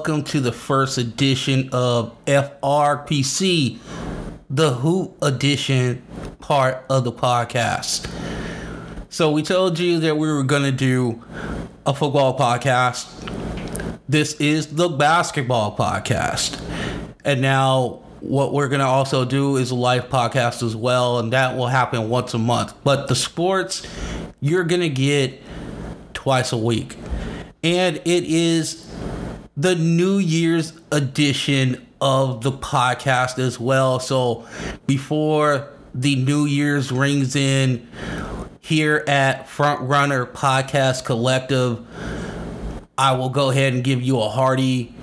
welcome to the first edition of FRPC, the Hoop edition part of the podcast. So, we told you that we were going to do a football podcast. This is the basketball podcast. And now, what we're going to also do is a live podcast as well, and that will happen once a month. But the sports, you're going to get twice a week. And it is the New Year's edition of the podcast as well. So before the New Year's rings in here at Front Runner Podcast Collective, I will go ahead and give you a hearty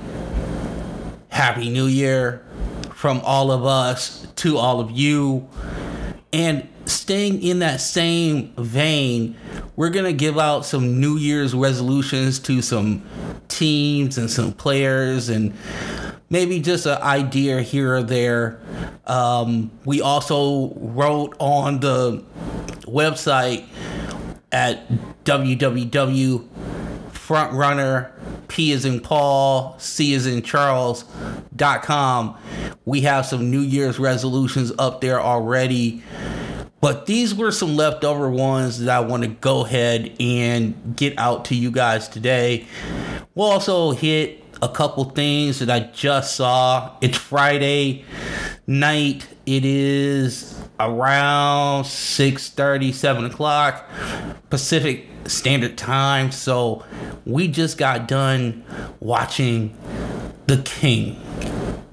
Happy New Year from all of us to all of you. And staying in that same vein, we're going to give out some New Year's resolutions to some teams and some players and maybe just an idea here or there. Um, we also wrote on the website at www.frontrunner P is in Paul, C is in charles dot com We have some New Year's resolutions up there already. But these were some leftover ones that I want to go ahead and get out to you guys today. We'll also hit a couple things that I just saw. It's Friday night. It is around 6 30, 7 o'clock Pacific Standard Time. So we just got done watching The King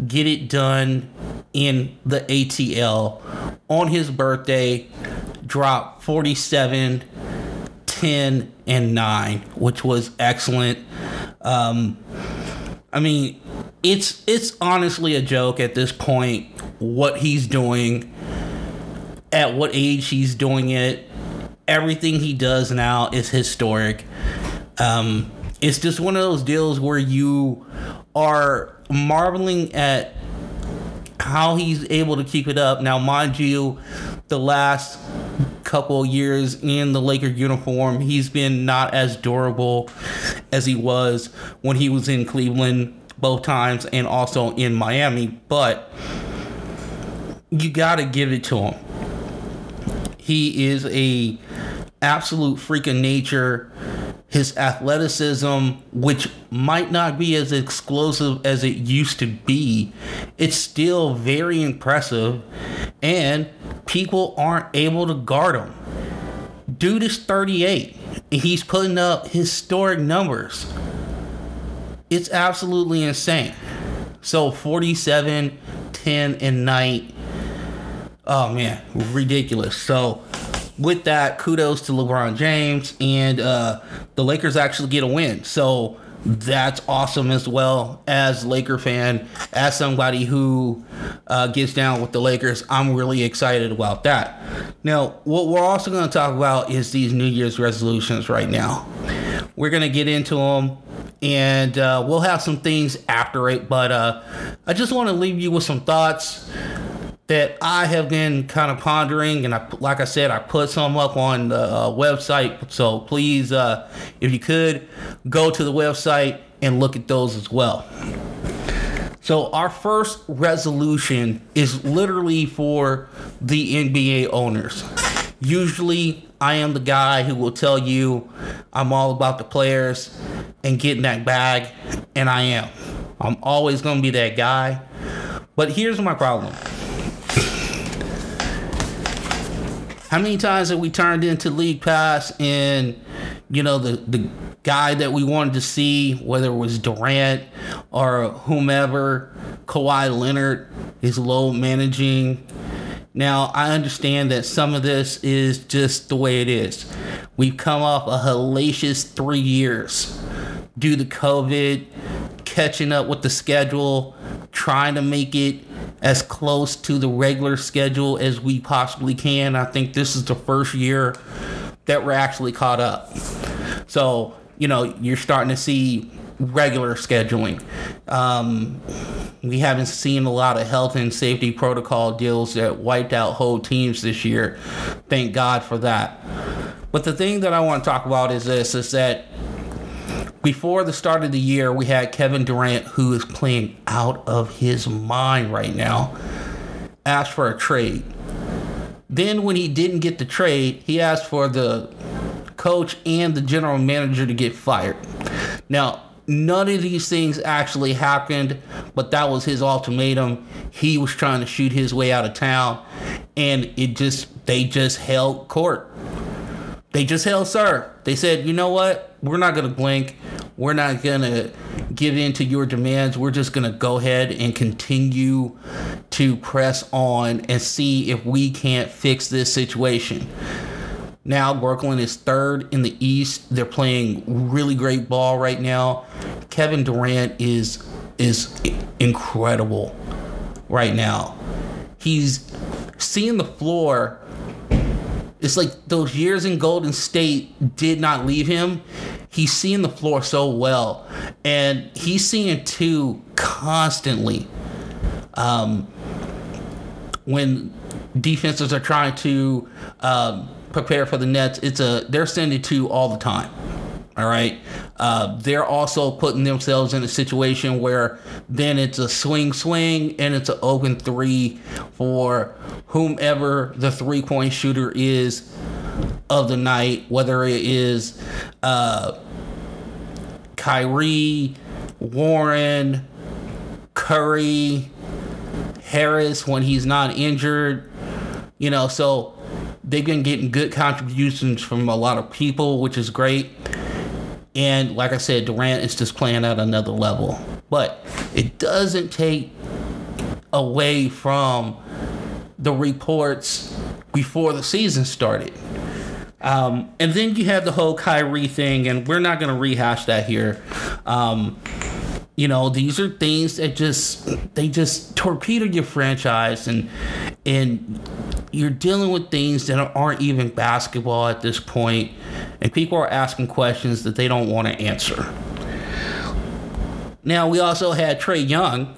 get it done in the ATL on his birthday, dropped 47, 10, and 9, which was excellent. Um, I mean, it's it's honestly a joke at this point what he's doing, at what age he's doing it. Everything he does now is historic. Um, it's just one of those deals where you are marveling at how he's able to keep it up. Now, mind you, the last couple years in the Laker uniform, he's been not as durable as he was when he was in Cleveland both times and also in Miami, but you got to give it to him. He is a absolute freak of nature his athleticism, which might not be as explosive as it used to be, it's still very impressive, and people aren't able to guard him. Dude is 38. He's putting up historic numbers. It's absolutely insane. So 47, 10, and 9. Oh man, ridiculous. So with that, kudos to LeBron James, and uh, the Lakers actually get a win. So that's awesome as well. As Laker fan, as somebody who uh, gets down with the Lakers, I'm really excited about that. Now, what we're also going to talk about is these New Year's resolutions right now. We're going to get into them and uh, we'll have some things after it, but uh, I just want to leave you with some thoughts that I have been kind of pondering, and I, like I said, I put some up on the uh, website. So please, uh, if you could, go to the website and look at those as well. So our first resolution is literally for the NBA owners. Usually, I am the guy who will tell you I'm all about the players and getting that bag, and I am. I'm always going to be that guy. But here's my problem How many times have we turned into League Pass and, you know, the, the guy that we wanted to see, whether it was Durant or whomever, Kawhi Leonard is load managing. Now, I understand that some of this is just the way it is. We've come off a hellacious three years due to COVID, catching up with the schedule, trying to make it as close to the regular schedule as we possibly can. I think this is the first year that we're actually caught up. So, you know, you're starting to see regular scheduling. Um, we haven't seen a lot of health and safety protocol deals that wiped out whole teams this year. Thank God for that. But the thing that I want to talk about is this is that before the start of the year, we had Kevin Durant, who is playing out of his mind right now, ask for a trade. Then, when he didn't get the trade, he asked for the coach and the general manager to get fired. Now, none of these things actually happened, but that was his ultimatum. He was trying to shoot his way out of town, and it just, they just held court. They just held sir. They said, you know what? We're not going to blink. We're not going to give in to your demands. We're just going to go ahead and continue to press on and see if we can't fix this situation. Now, Brooklyn is third in the East. They're playing really great ball right now. Kevin Durant is is incredible right now. He's seeing the floor it's like those years in Golden State did not leave him. He's seeing the floor so well, and he's seeing two constantly. Um, when defenses are trying to um, prepare for the Nets, it's a they're sending two all the time. All right. Uh, they're also putting themselves in a situation where then it's a swing, swing, and it's an open three for whomever the three point shooter is of the night, whether it is uh, Kyrie, Warren, Curry, Harris when he's not injured. You know, so they've been getting good contributions from a lot of people, which is great. And like I said, Durant is just playing at another level. But it doesn't take away from the reports before the season started. Um, and then you have the whole Kyrie thing, and we're not going to rehash that here. Um, you know, these are things that just they just torpedo your franchise, and and you're dealing with things that aren't even basketball at this point, and people are asking questions that they don't want to answer. Now, we also had Trae Young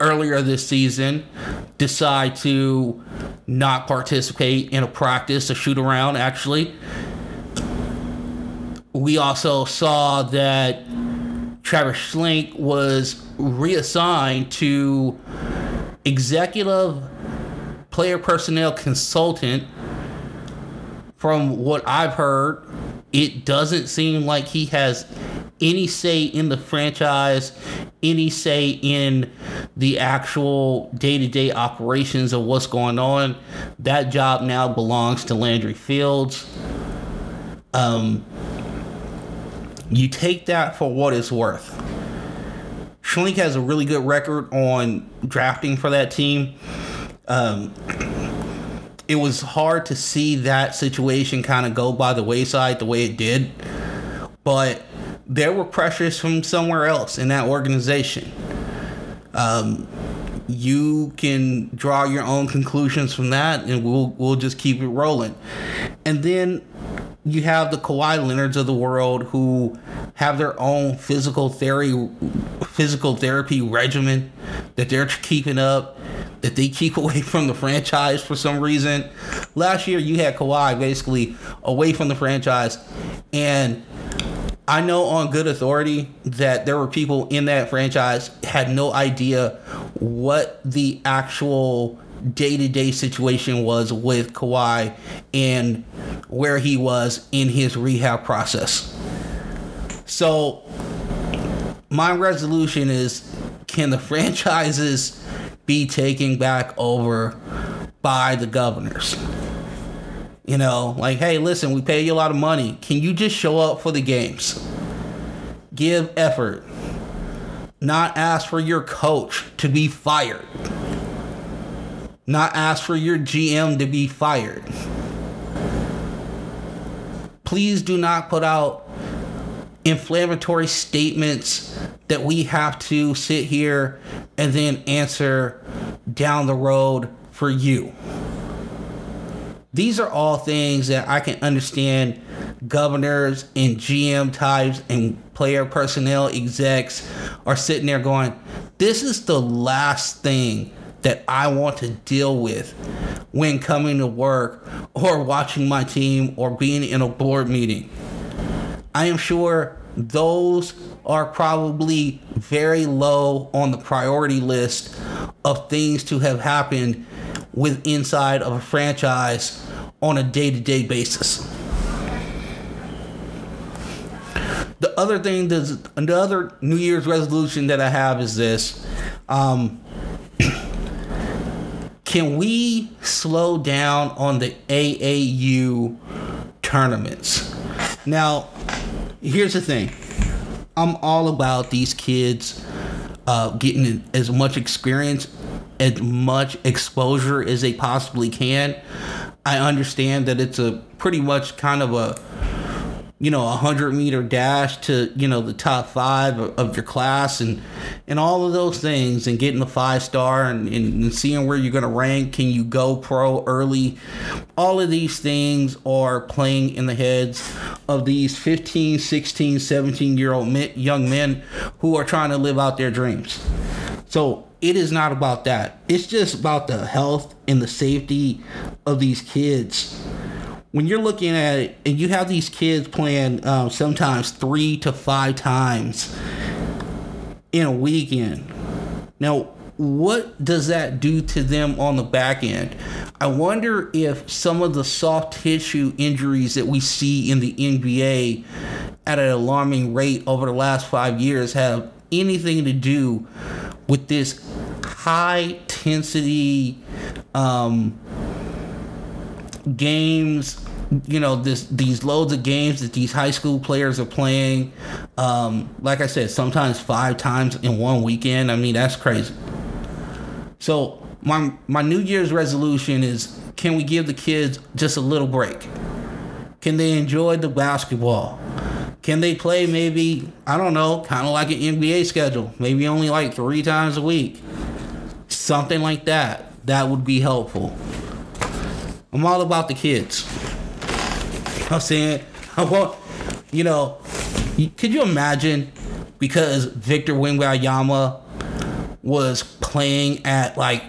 earlier this season decide to not participate in a practice, a shoot around, actually. We also saw that Travis Schlenk was reassigned to executive player personnel consultant. From what I've heard, it doesn't seem like he has any say in the franchise, any say in the actual day to day operations of what's going on. That job now belongs to Landry Fields. Um, you take that for what it's worth. Schlenk has a really good record on drafting for that team. Um, it was hard to see that situation kind of go by the wayside the way it did, but there were pressures from somewhere else in that organization. Um, you can draw your own conclusions from that, and we'll we'll just keep it rolling. And then you have the Kawhi Leonards of the world who have their own physical theory, physical therapy regimen that they're keeping up, that they keep away from the franchise for some reason. Last year, you had Kawhi basically away from the franchise, and I know on good authority that there were people in that franchise had no idea what the actual day-to-day situation was with Kawhi and where he was in his rehab process. So my resolution is can the franchises be taken back over by the governors? You know, like, hey, listen, we pay you a lot of money. Can you just show up for the games? Give effort. Not ask for your coach to be fired. Not ask for your GM to be fired. Please do not put out inflammatory statements that we have to sit here and then answer down the road for you. These are all things that I can understand governors and GM types and player personnel execs are sitting there going, this is the last thing that I want to deal with when coming to work or watching my team or being in a board meeting. I am sure those are probably very low on the priority list of things to have happened with inside of a franchise on a day-to-day basis. The other thing, the other New Year's resolution that I have is this: um, Can we slow down on the AAU tournaments? Now, here's the thing: I'm all about these kids uh, getting as much experience, as much exposure as they possibly can. I understand that it's a pretty much kind of a you know a hundred meter dash to you know the top five of, your class and and all of those things and getting the five star and, and seeing where you're going to rank. Can you go pro early? All of these things are playing in the heads of these 15 16 17 year old young men who are trying to live out their dreams. So it is not about that. It's just about the health and the safety of these kids. When you're looking at it, and you have these kids playing um, sometimes three to five times in a weekend. Now, what does that do to them on the back end? I wonder if some of the soft tissue injuries that we see in the NBA at an alarming rate over the last five years have anything to do with this high intensity um, games you know this these loads of games that these high school players are playing. Um, like i said sometimes five times in one weekend. I mean that's crazy. So my my new year's resolution is can we give the kids just a little break? Can they enjoy the basketball can they play maybe, I don't know, kind of like an NBA schedule, maybe only like three times a week? Something like that. That would be helpful. I'm all about the kids. I'm saying, I want, you know, could you imagine because Victor Wembanyama was playing at like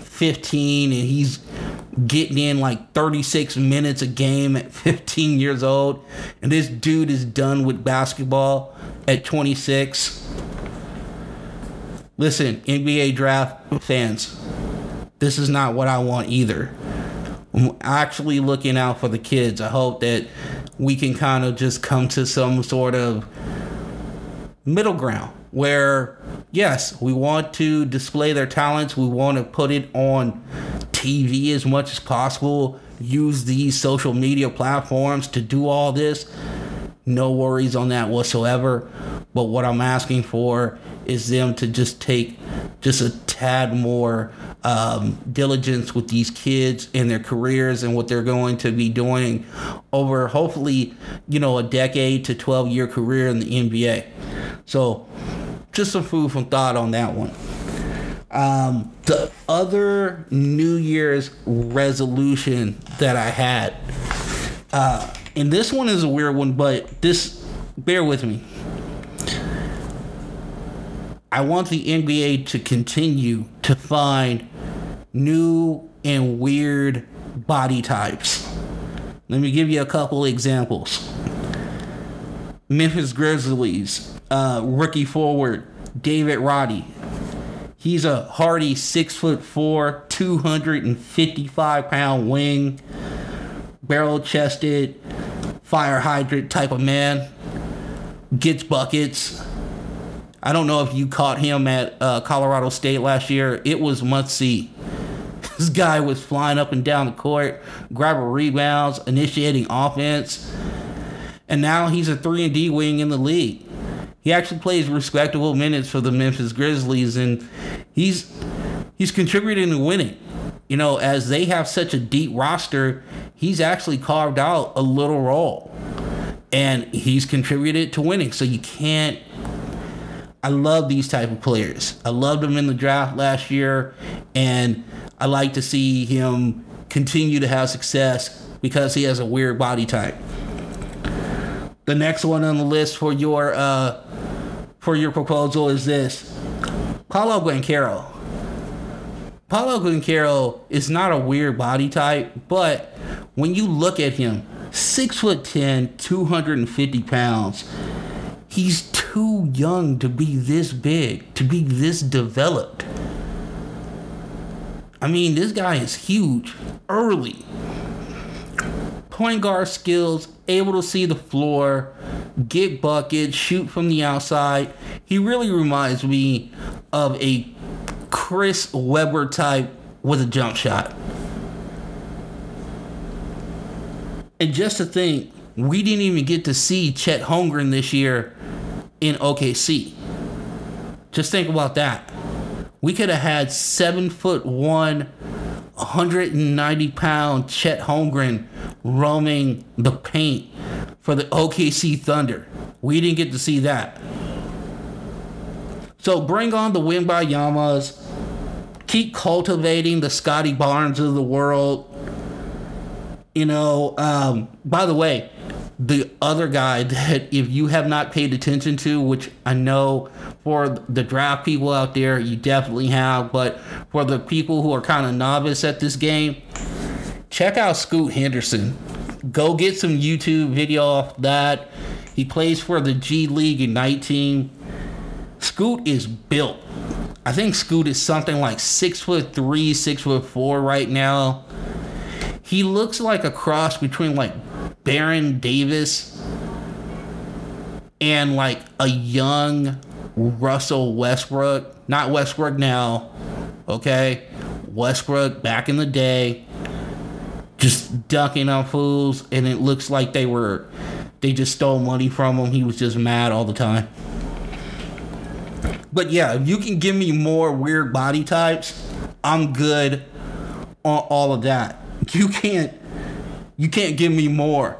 15 and he's getting in like 36 minutes a game at 15 years old, and this dude is done with basketball at 26. Listen, NBA draft fans, this is not what I want either. I'm actually looking out for the kids. I hope that we can kind of just come to some sort of middle ground where, yes, we want to display their talents, we want to put it on TV as much as possible, use these social media platforms to do all this. No worries on that whatsoever. But what I'm asking for is them to just take just a tad more um, diligence with these kids and their careers and what they're going to be doing over hopefully, you know, a decade to 12 year career in the NBA. So, just some food for thought on that one. Um, the other New Year's resolution that I had, uh, and this one is a weird one, but this, bear with me. I want the NBA to continue to find new and weird body types. Let me give you a couple examples. Memphis Grizzlies, uh, rookie forward David Roddy He's a hardy six foot four, 255 pound wing, barrel chested, fire hydrant type of man. Gets buckets. I don't know if you caught him at uh, Colorado State last year. It was must. This guy was flying up and down the court, grabbing rebounds, initiating offense, and now he's a three and D wing in the league. He actually plays respectable minutes for the Memphis Grizzlies, and he's he's contributing to winning. You know, as they have such a deep roster, he's actually carved out a little role, and he's contributed to winning. So you can't. I love these type of players. I loved him in the draft last year, and I like to see him continue to have success because he has a weird body type. The next one on the list for your uh, for your proposal is this: Paolo Banchero. Paolo Banchero is not a weird body type, but when you look at him, six foot 10, 250 pounds, He's too young to be this big, to be this developed. I mean, this guy is huge early. Point guard skills, able to see the floor, get buckets, shoot from the outside. He really reminds me of a Chris Webber type with a jump shot. And just to think, we didn't even get to see Chet Holmgren this year in OKC. Just think about that. We could have had seven foot one, 190 pound Chet Holmgren roaming the paint for the OKC Thunder. We didn't get to see that. So bring on the Wembanyama's. Keep cultivating the Scottie Barnes of the world. You know, um, by the way, the other guy that if you have not paid attention to, which I know for the draft people out there, you definitely have, but for the people who are kind of novice at this game, check out Scoot Henderson. Go get some YouTube video off that. He plays for the G League Ignite team. Scoot is built. I think Scoot is something like six foot three, six foot four right now. He looks like a cross between like Baron Davis and like a young Russell Westbrook. Not Westbrook now, okay? Westbrook back in the day, just ducking on fools, and it looks like they were, they just stole money from him. He was just mad all the time. But yeah, if you can give me more weird body types, I'm good on all of that. You can't you can't give me more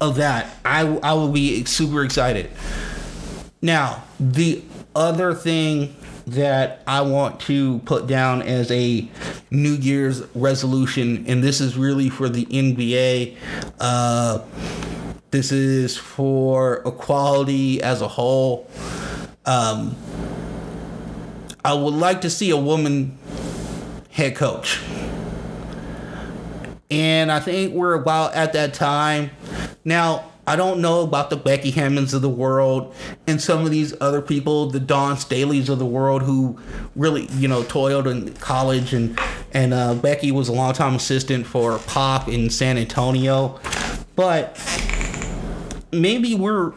of that. I I will be super excited. Now, the other thing that I want to put down as a New Year's resolution, and this is really for the NBA. Uh, this is for equality as a whole. Um, I would like to see a woman head coach. And I think we're about at that time. Now, I don't know about the Becky Hammons of the world and some of these other people, the Dawn Staleys of the world, who really, you know, toiled in college and and uh, Becky was a longtime assistant for Pop in San Antonio. But maybe we're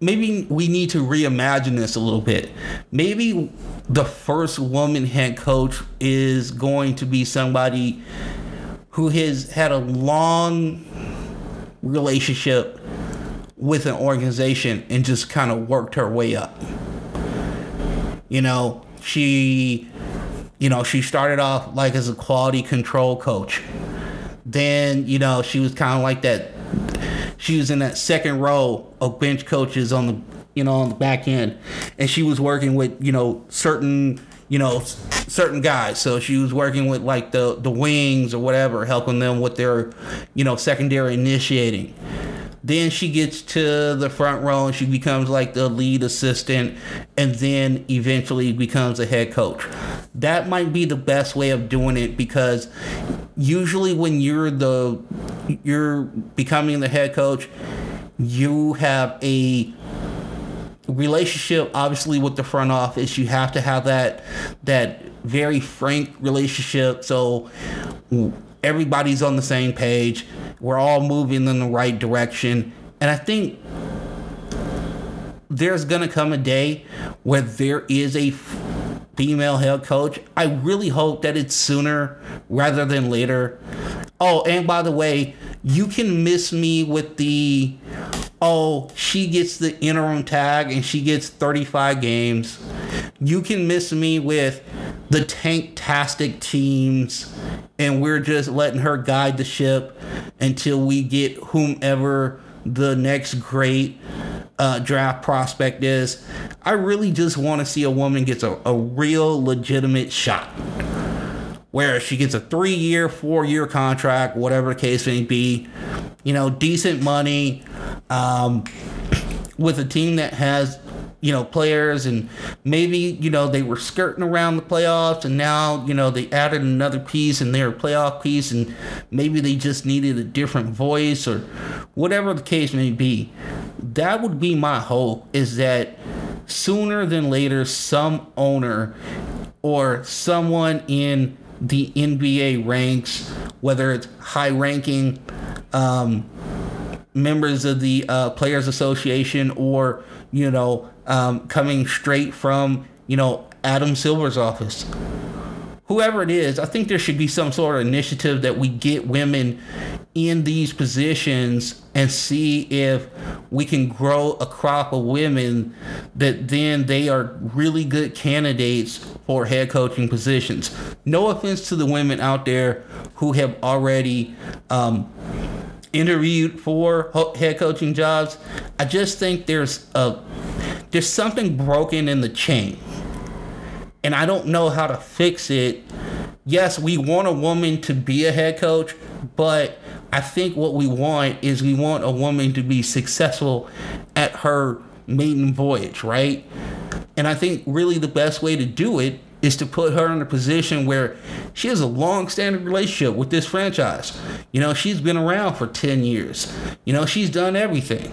maybe we need to reimagine this a little bit. Maybe the first woman head coach is going to be somebody who has had a long relationship with an organization and just kind of worked her way up. You know, she you know, she started off like as a quality control coach. Then, you know, she was kind of like that she was in that second row of bench coaches on the you know on the back end and she was working with you know certain you know certain guys. So she was working with like the the wings or whatever helping them with their you know secondary initiating. Then she gets to the front row and she becomes like the lead assistant and then eventually becomes a head coach. That might be the best way of doing it because usually when you're the you're becoming the head coach you have a relationship obviously with the front office you have to have that that very frank relationship so everybody's on the same page we're all moving in the right direction and i think there's going to come a day where there is a female head coach. I really hope that it's sooner rather than later. Oh, and by the way, you can miss me with the oh, she gets the interim tag and she gets 35 games. You can miss me with the tank-tastic teams and we're just letting her guide the ship until we get whomever the next great uh, draft prospect is. I really just want to see a woman gets a, a real legitimate shot. Where she gets a three year, four year contract, whatever the case may be, you know, decent money, um, with a team that has you know, players and maybe, you know, they were skirting around the playoffs and now, you know, they added another piece and they're a playoff piece and maybe they just needed a different voice or whatever the case may be. That would be my hope is that sooner than later some owner or someone in the NBA ranks, whether it's high ranking um, members of the uh, Players Association or, you know, um, coming straight from, you know, Adam Silver's office. Whoever it is, I think there should be some sort of initiative that we get women in these positions and see if we can grow a crop of women that then they are really good candidates for head coaching positions. No offense to the women out there who have already um, interviewed for head coaching jobs. I just think there's a there's something broken in the chain. And I don't know how to fix it. Yes, we want a woman to be a head coach, but I think what we want is we want a woman to be successful at her maiden voyage, right? And I think really the best way to do it is to put her in a position where she has a long-standing relationship with this franchise. You know, she's been around for 10 years. You know, she's done everything.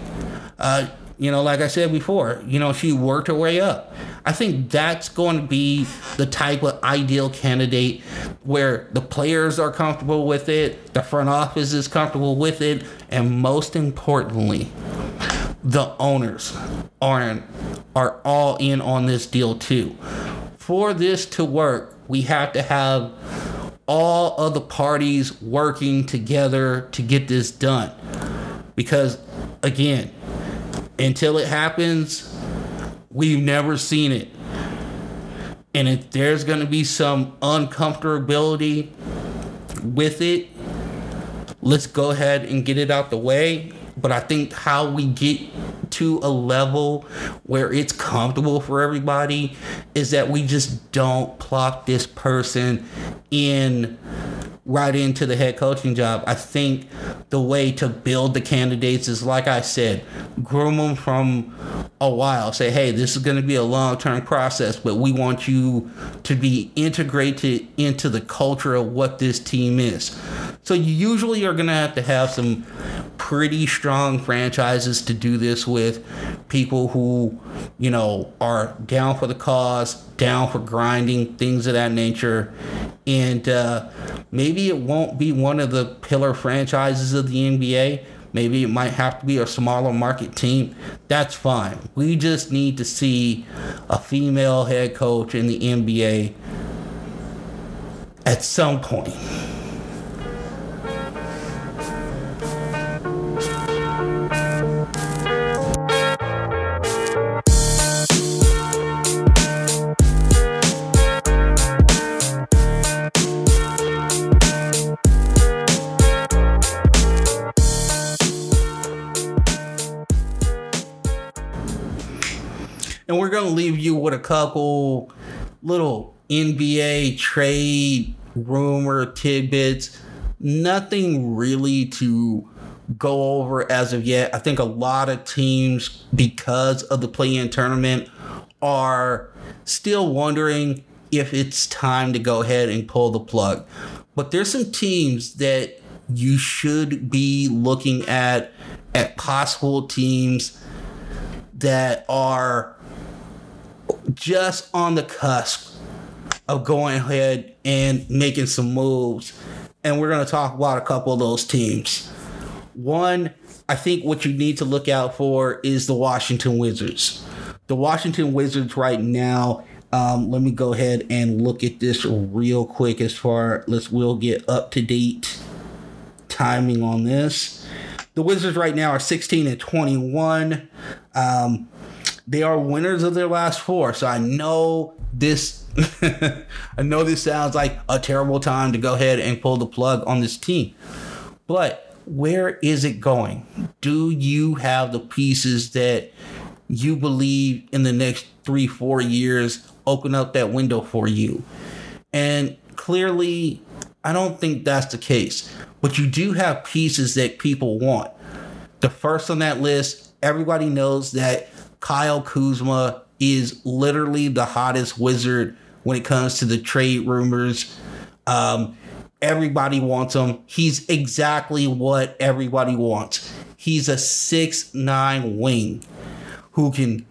Uh, you know, like I said before, you know, she worked her way up. I think that's going to be the type of ideal candidate where the players are comfortable with it, the front office is comfortable with it, and most importantly, the owners are are all in on this deal too for this to work, we have to have all of the parties working together to get this done. Because, again, until it happens, we've never seen it. And if there's going to be some uncomfortability with it, let's go ahead and get it out the way but I think how we get to a level where it's comfortable for everybody is that we just don't plop this person in right into the head coaching job. I think the way to build the candidates is like I said, groom them from a while. Say, hey, this is going to be a long term process, but we want you to be integrated into the culture of what this team is. So you usually are going to have to have some pretty strong franchises to do this with people who, you know, are down for the cause, down for grinding, things of that nature. And uh, maybe it won't be one of the pillar franchises of the NBA. Maybe it might have to be a smaller market team. That's fine. We just need to see a female head coach in the NBA at some point. Going to leave you with a couple little NBA trade rumor tidbits. Nothing really to go over as of yet. I think a lot of teams, because of the play in tournament, are still wondering if it's time to go ahead and pull the plug. But there's some teams that you should be looking at at possible teams that are just on the cusp of going ahead and making some moves. And we're going to talk about a couple of those teams. One, I think what you need to look out for is the Washington Wizards. The Washington Wizards right now, um, let me go ahead and look at this real quick as far let's we'll get up to date timing on this. The Wizards right now are 16 and 21. Um, they are winners of their last four. So I know this I know this sounds like a terrible time to go ahead and pull the plug on this team. But where is it going? Do you have the pieces that you believe in the next three, four years open up that window for you? And clearly, I don't think that's the case. But you do have pieces that people want. The first on that list, everybody knows that Kyle Kuzma is literally the hottest wizard when it comes to the trade rumors. Um, everybody wants him. He's exactly what everybody wants. He's a six nine wing who can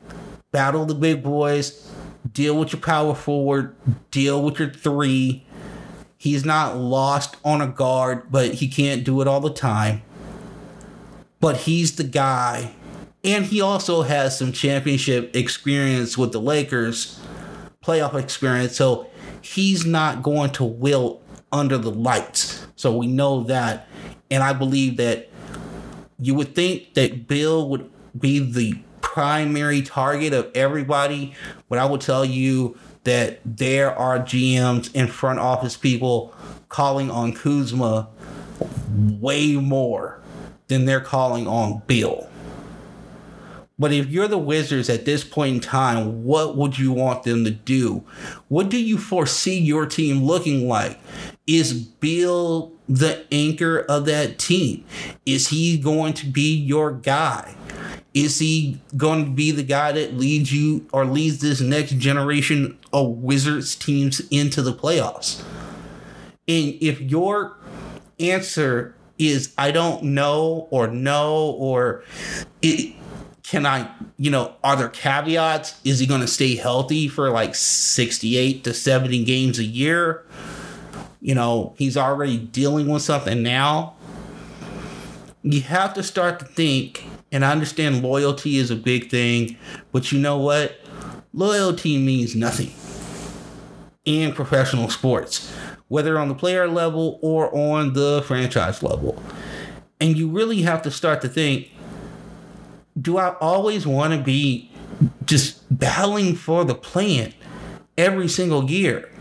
battle the big boys, deal with your power forward, deal with your three. He's not lost on a guard, but he can't do it all the time. But he's the guy. And he also has some championship experience with the Lakers, playoff experience. So he's not going to wilt under the lights. So we know that. And I believe that you would think that Beal would be the primary target of everybody, but I will tell you that there are GMs and front office people calling on Kuzma way more than they're calling on Beal. But if you're the Wizards at this point in time, what would you want them to do? What do you foresee your team looking like? Is Beal the anchor of that team? Is he going to be your guy? Is he going to be the guy that leads you or leads this next generation of Wizards teams into the playoffs? And if your answer is I don't know or no or it can I, you know, are there caveats? Is he going to stay healthy for like 68 to 70 games a year? You know, he's already dealing with something now. You have to start to think, and I understand loyalty is a big thing, but you know what? Loyalty means nothing in professional sports, whether on the player level or on the franchise level. And you really have to start to think do I always want to be just battling for the plant every single year?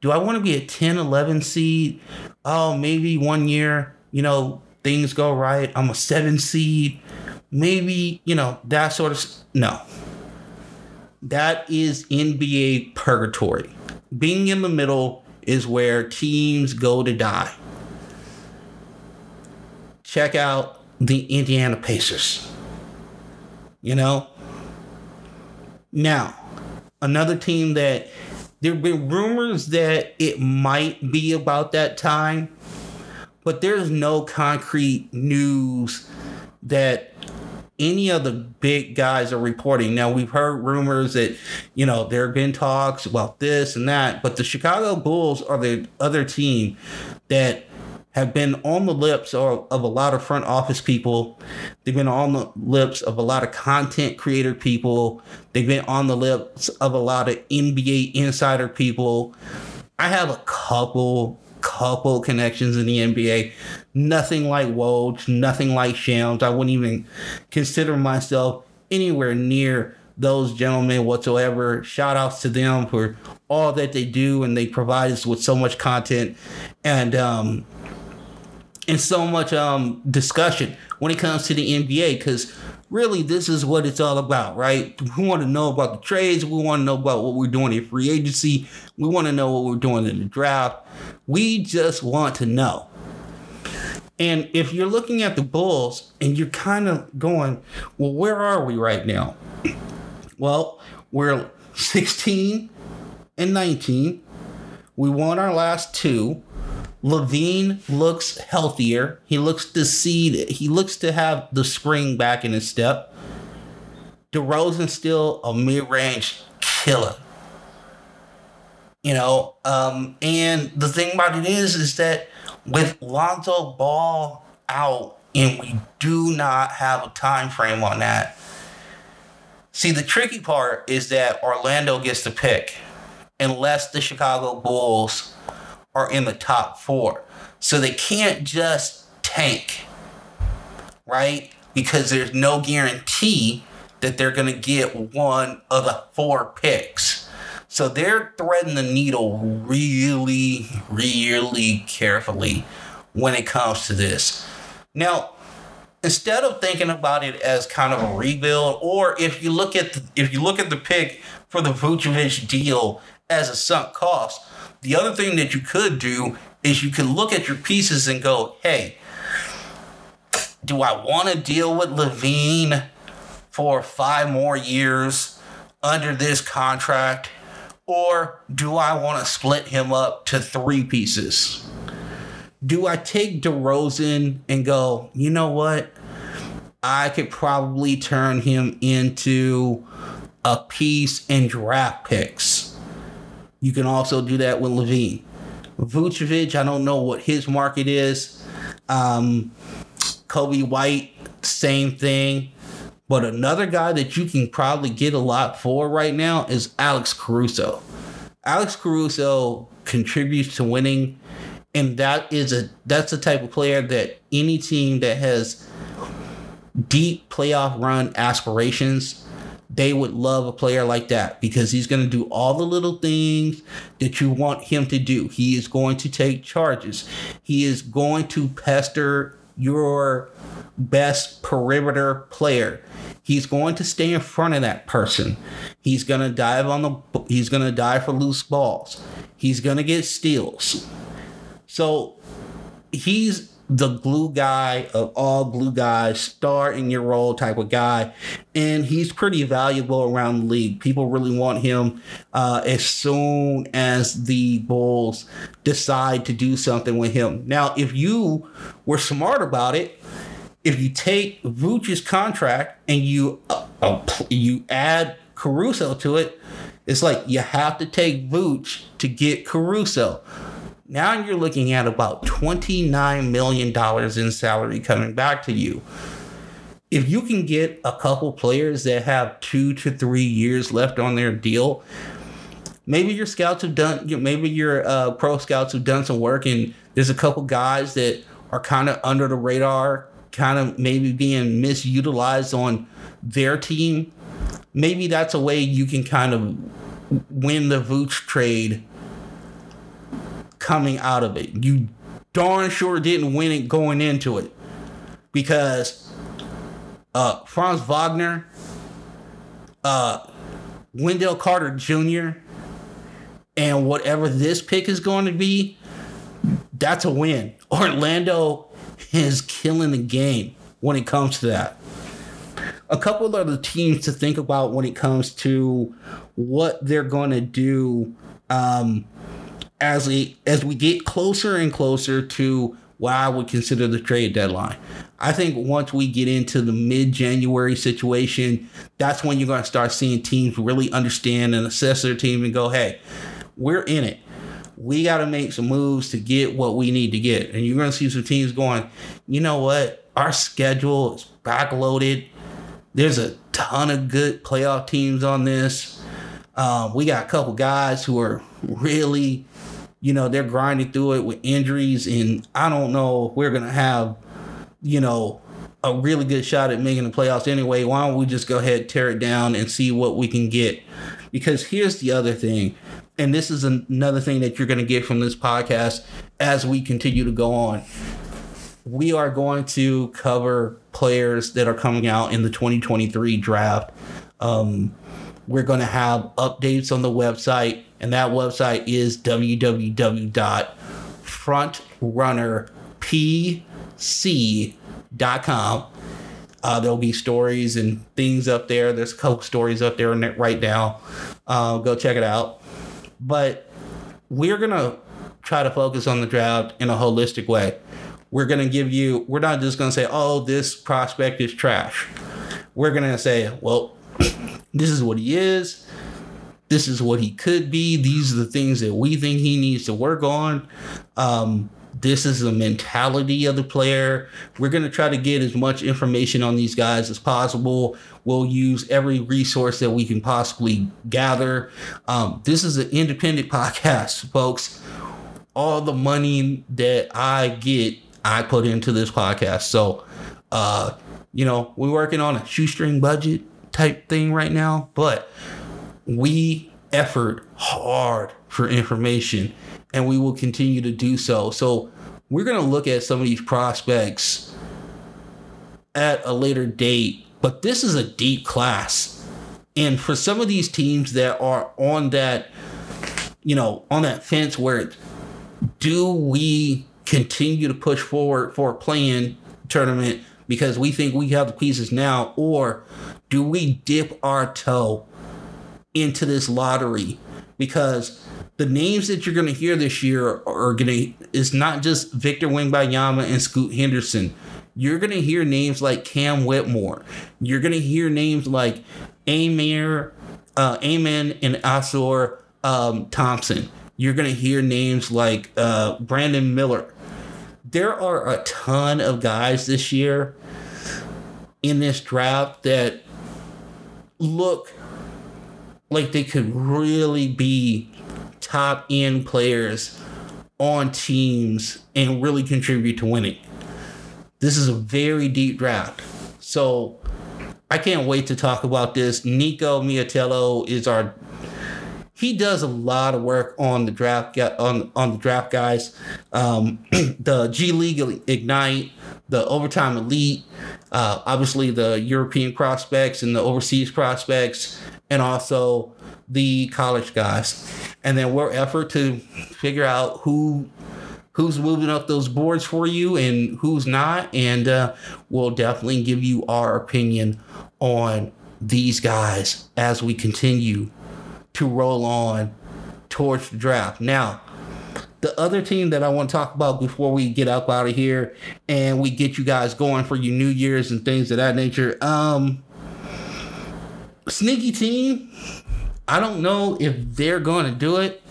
Do I want to be a 10, 11 seed? Oh, maybe one year, you know, things go right. I'm a seven seed. Maybe, you know, that sort of. No. That is NBA purgatory. Being in the middle is where teams go to die. Check out the Indiana Pacers. You know? Now, another team that there have been rumors that it might be about that time, but there's no concrete news that any of the big guys are reporting. Now, we've heard rumors that, you know, there have been talks about this and that, but the Chicago Bulls are the other team that have been on the lips of, of a lot of front office people. They've been on the lips of a lot of content creator people. They've been on the lips of a lot of NBA insider people. I have a couple couple connections in the NBA. Nothing like Woj, nothing like Shams. I wouldn't even consider myself anywhere near those gentlemen whatsoever. Shout outs to them for all that they do and they provide us with so much content. And um and so much um, discussion when it comes to the NBA because really this is what it's all about, right? We want to know about the trades. We want to know about what we're doing in free agency. We want to know what we're doing in the draft. We just want to know. And if you're looking at the Bulls and you're kind of going, well, where are we right now? Well, we're 16 and 19. We won our last two. LaVine looks healthier. He looks to see he looks to have the spring back in his step. DeRozan's still a mid-range killer. You know, um, and the thing about it is, is that with Lonzo Ball out, and we do not have a time frame on that. See, the tricky part is that Orlando gets to pick, unless the Chicago Bulls are in the top four. So they can't just tank, right? Because there's no guarantee that they're going to get one of the four picks. So they're threading the needle really, really carefully when it comes to this. Now, instead of thinking about it as kind of a rebuild, or if you look at the, if you look at the pick for the Vucevic deal as a sunk cost, the other thing that you could do is you could look at your pieces and go, hey, do I want to deal with LaVine for five more years under this contract? Or do I want to split him up to three pieces? Do I take DeRozan and go, you know what? I could probably turn him into a piece and draft picks. You can also do that with LaVine. Vucevic, I don't know what his market is. Um, Coby White, same thing. But another guy that you can probably get a lot for right now is Alex Caruso. Alex Caruso contributes to winning, and that is a that's the type of player that any team that has deep playoff run aspirations, they would love a player like that because he's going to do all the little things that you want him to do. He is going to take charges. He is going to pester your best perimeter player. He's going to stay in front of that person. He's going to dive on the he's going to dive for loose balls. He's going to get steals. So he's the glue guy of all glue guys, star in your role type of guy. And he's pretty valuable around the league. People really want him uh, as soon as the Bulls decide to do something with him. Now, if you were smart about it, if you take Vooch's contract and you uh, uh, you add Caruso to it, it's like you have to take Vooch to get Caruso. Now you're looking at about $29 million in salary coming back to you. If you can get a couple players that have two to three years left on their deal, maybe your scouts have done, maybe your uh, pro scouts have done some work, and there's a couple guys that are kind of under the radar, kind of maybe being misutilized on their team. Maybe that's a way you can kind of win the Vooch trade coming out of it. You darn sure didn't win it going into it because uh, Franz Wagner, uh, Wendell Carter Jr., and whatever this pick is going to be, that's a win. Orlando is killing the game when it comes to that. A couple of other teams to think about when it comes to what they're going to do um, as we as we get closer and closer to what I would consider the trade deadline. I think once we get into the mid January situation, that's when you're going to start seeing teams really understand and assess their team and go, hey, we're in it. We got to make some moves to get what we need to get. And you're going to see some teams going, you know what? Our schedule is backloaded. There's a ton of good playoff teams on this. Um, we got a couple guys who are really you know, they're grinding through it with injuries, and I don't know if we're gonna have, you know, a really good shot at making the playoffs anyway. Why don't we just go ahead, tear it down, and see what we can get? Because here's the other thing, and this is another thing that you're gonna get from this podcast as we continue to go on. We are going to cover players that are coming out in the 2023 draft. Um, we're going to have updates on the website and that website is www.frontrunnerpc.com. Uh, there'll be stories and things up there. There's a couple stories up there right now. Uh, go check it out. But we're gonna try to focus on the draft in a holistic way. We're gonna give you. We're not just gonna say, "Oh, this prospect is trash." We're gonna say, "Well, this is what he is this is what he could be. These are the things that we think he needs to work on. Um, this is the mentality of the player. We're going to try to get as much information on these guys as possible. We'll use every resource that we can possibly gather. Um, this is an independent podcast, folks. All the money that I get, I put into this podcast. So, uh, you know, we're working on a shoestring budget type thing right now, but we effort hard for information and we will continue to do so. So we're going to look at some of these prospects at a later date, but this is a deep class. And for some of these teams that are on that, you know, on that fence where do we continue to push forward for a play-in tournament because we think we have the pieces now, or do we dip our toe into this lottery? Because the names that you're going to hear this year are going to is not just Victor Wembanyama and Scoot Henderson. You're going to hear names like Cam Whitmore. You're going to hear names like Amir, uh, Amen, and Ausar um, Thompson. You're going to hear names like uh, Brandon Miller. There are a ton of guys this year in this draft that look like they could really be top end players on teams and really contribute to winning. This is a very deep draft. So I can't wait to talk about this. Nico Miatello is our he does a lot of work on the draft on on the draft guys. Um, the G League Ignite, the Overtime Elite, uh, obviously the European prospects and the overseas prospects, and also the college guys. And then we're effort to figure out who who's moving up those boards for you and who's not. And uh, we'll definitely give you our opinion on these guys as we continue to roll on towards the draft. Now, the other team that I want to talk about before we get up out of here and we get you guys going for your New Year's and things of that nature. Um, sneaky team. I don't know if they're going to do it.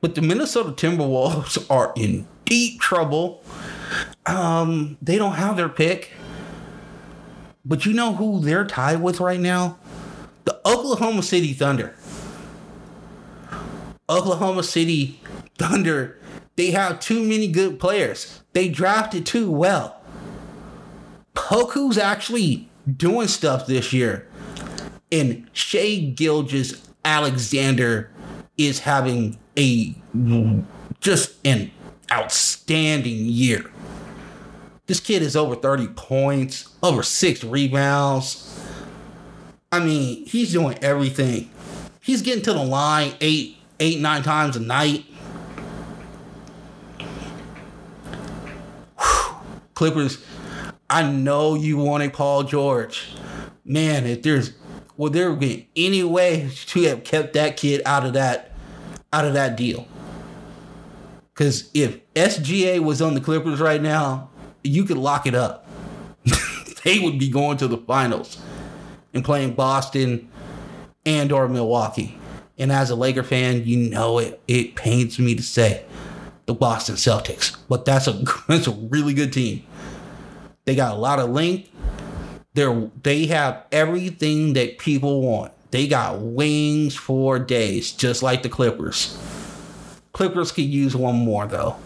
But the Minnesota Timberwolves are in deep trouble. Um, they don't have their pick. But you know who they're tied with right now? The Oklahoma City Thunder. Oklahoma City Thunder, they have too many good players. They drafted too well. Poku's actually doing stuff this year. And Shai Gilgeous Alexander is having a just an outstanding year. This kid is over 30 points, over six rebounds. I mean, he's doing everything. He's getting to the line eight, eight, nine times a night. Clippers, I know you wanted Paul George. Man, if there's would there be any way to have kept that kid out of that out of that deal. Because if SGA was on the Clippers right now, you could lock it up. they would be going to the finals and playing Boston and or Milwaukee. And as a Laker fan, you know it it pains me to say the Boston Celtics, but that's a that's a really good team. They got a lot of length. They're they have everything that people want. They got wings for days, just like the Clippers. Clippers could use one more though.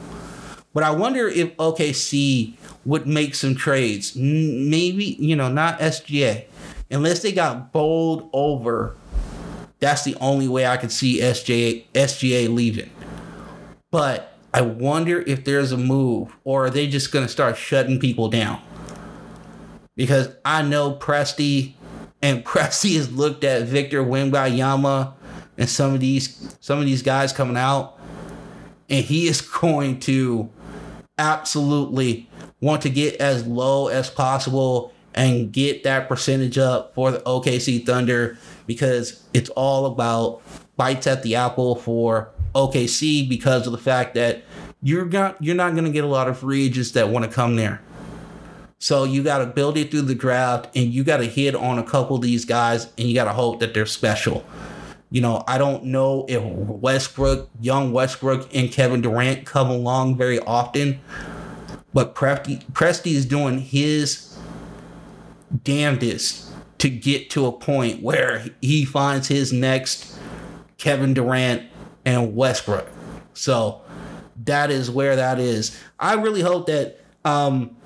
But I wonder if OKC would make some trades. Maybe, you know, not SGA. Unless they got bowled over, that's the only way I could see SGA, SGA leaving. But I wonder if there's a move or are they just going to start shutting people down? Because I know Presti and Presti has looked at Victor Wembanyama and some of these some of these guys coming out, and he is going to absolutely want to get as low as possible and get that percentage up for the OKC Thunder because it's all about bites at the apple for OKC because of the fact that you're not you're not going to get a lot of free agents that want to come there. So you got to build it through the draft and you got to hit on a couple of these guys and you got to hope that they're special. You know, I don't know if Westbrook, young Westbrook, and Kevin Durant come along very often, but Presti, Presti is doing his damnedest to get to a point where he finds his next Kevin Durant and Westbrook. So that is where that is. I really hope that um,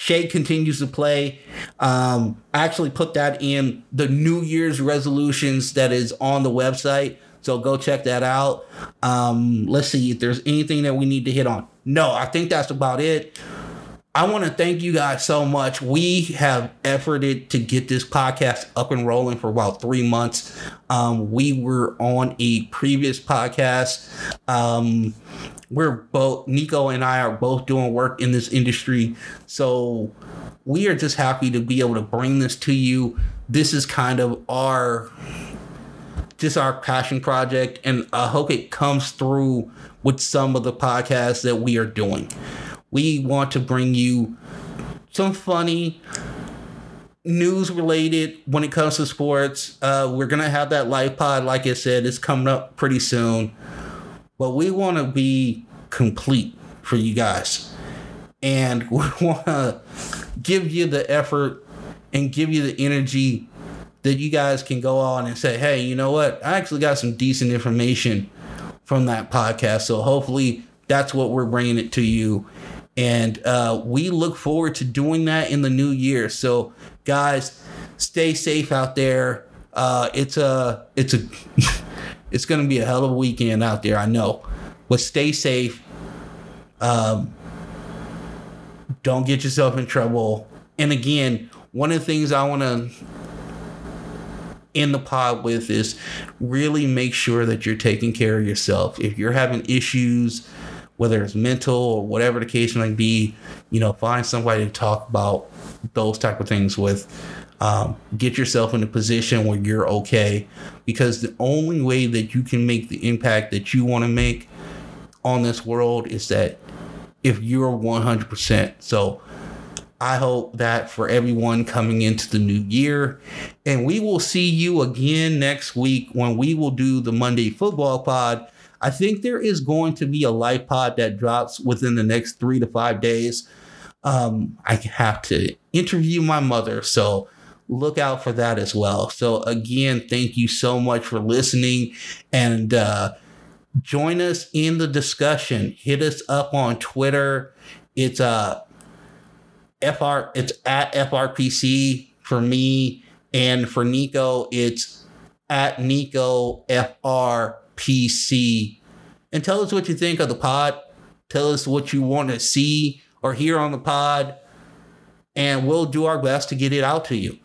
Shai continues to play. Um, I actually put that in the New Year's resolutions that is on the website. So go check that out. Um, let's see if there's anything that we need to hit on. No, I think that's about it. I want to thank you guys so much. We have efforted to get this podcast up and rolling for about three months. Um, we were on a previous podcast. Um, we're both Nico and I are both doing work in this industry, so we are just happy to be able to bring this to you. This is kind of our just our passion project, and I hope it comes through with some of the podcasts that we are doing. We want to bring you some funny news related when it comes to sports. Uh, we're gonna have that live pod, like I said, it's coming up pretty soon. But we want to be complete for you guys, and we want to give you the effort and give you the energy that you guys can go on and say, hey, you know what? I actually got some decent information from that podcast. So hopefully that's what we're bringing it to you. And uh, we look forward to doing that in the new year. So, guys, stay safe out there. Uh, it's a, it's a, it's going to be a hell of a weekend out there. I know, but stay safe. Um, don't get yourself in trouble. And again, one of the things I want to in the pod with is really make sure that you're taking care of yourself. If you're having issues, whether it's mental or whatever the case might be, you know, find somebody to talk about those type of things with. Um, get yourself in a position where you're okay because the only way that you can make the impact that you want to make on this world is that if you're 100%. So I hope that for everyone coming into the new year. And we will see you again next week when we will do the Monday football pod. I think there is going to be a live pod that drops within the next three to five days. Um, I have to interview my mother, so look out for that as well. So, again, thank you so much for listening and uh, join us in the discussion. Hit us up on Twitter. It's uh, FR it's at FRPC for me and for Nico it's at Nico FRPC. And tell us what you think of the pod. Tell us what you want to see or hear on the pod and we'll do our best to get it out to you.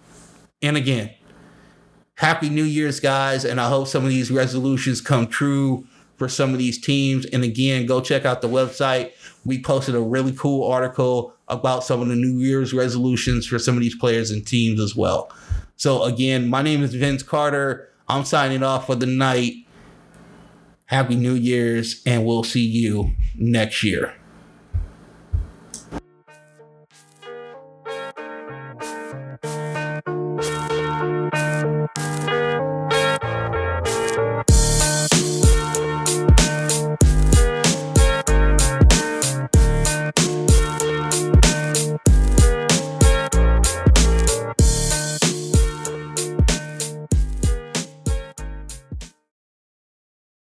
And again, happy New Year's guys and I hope some of these resolutions come true for some of these teams. And again, go check out the website. We posted a really cool article about some of the New Year's resolutions for some of these players and teams as well. So, again, my name is Vince Carter. I'm signing off for the night. Happy New Year's, and we'll see you next year.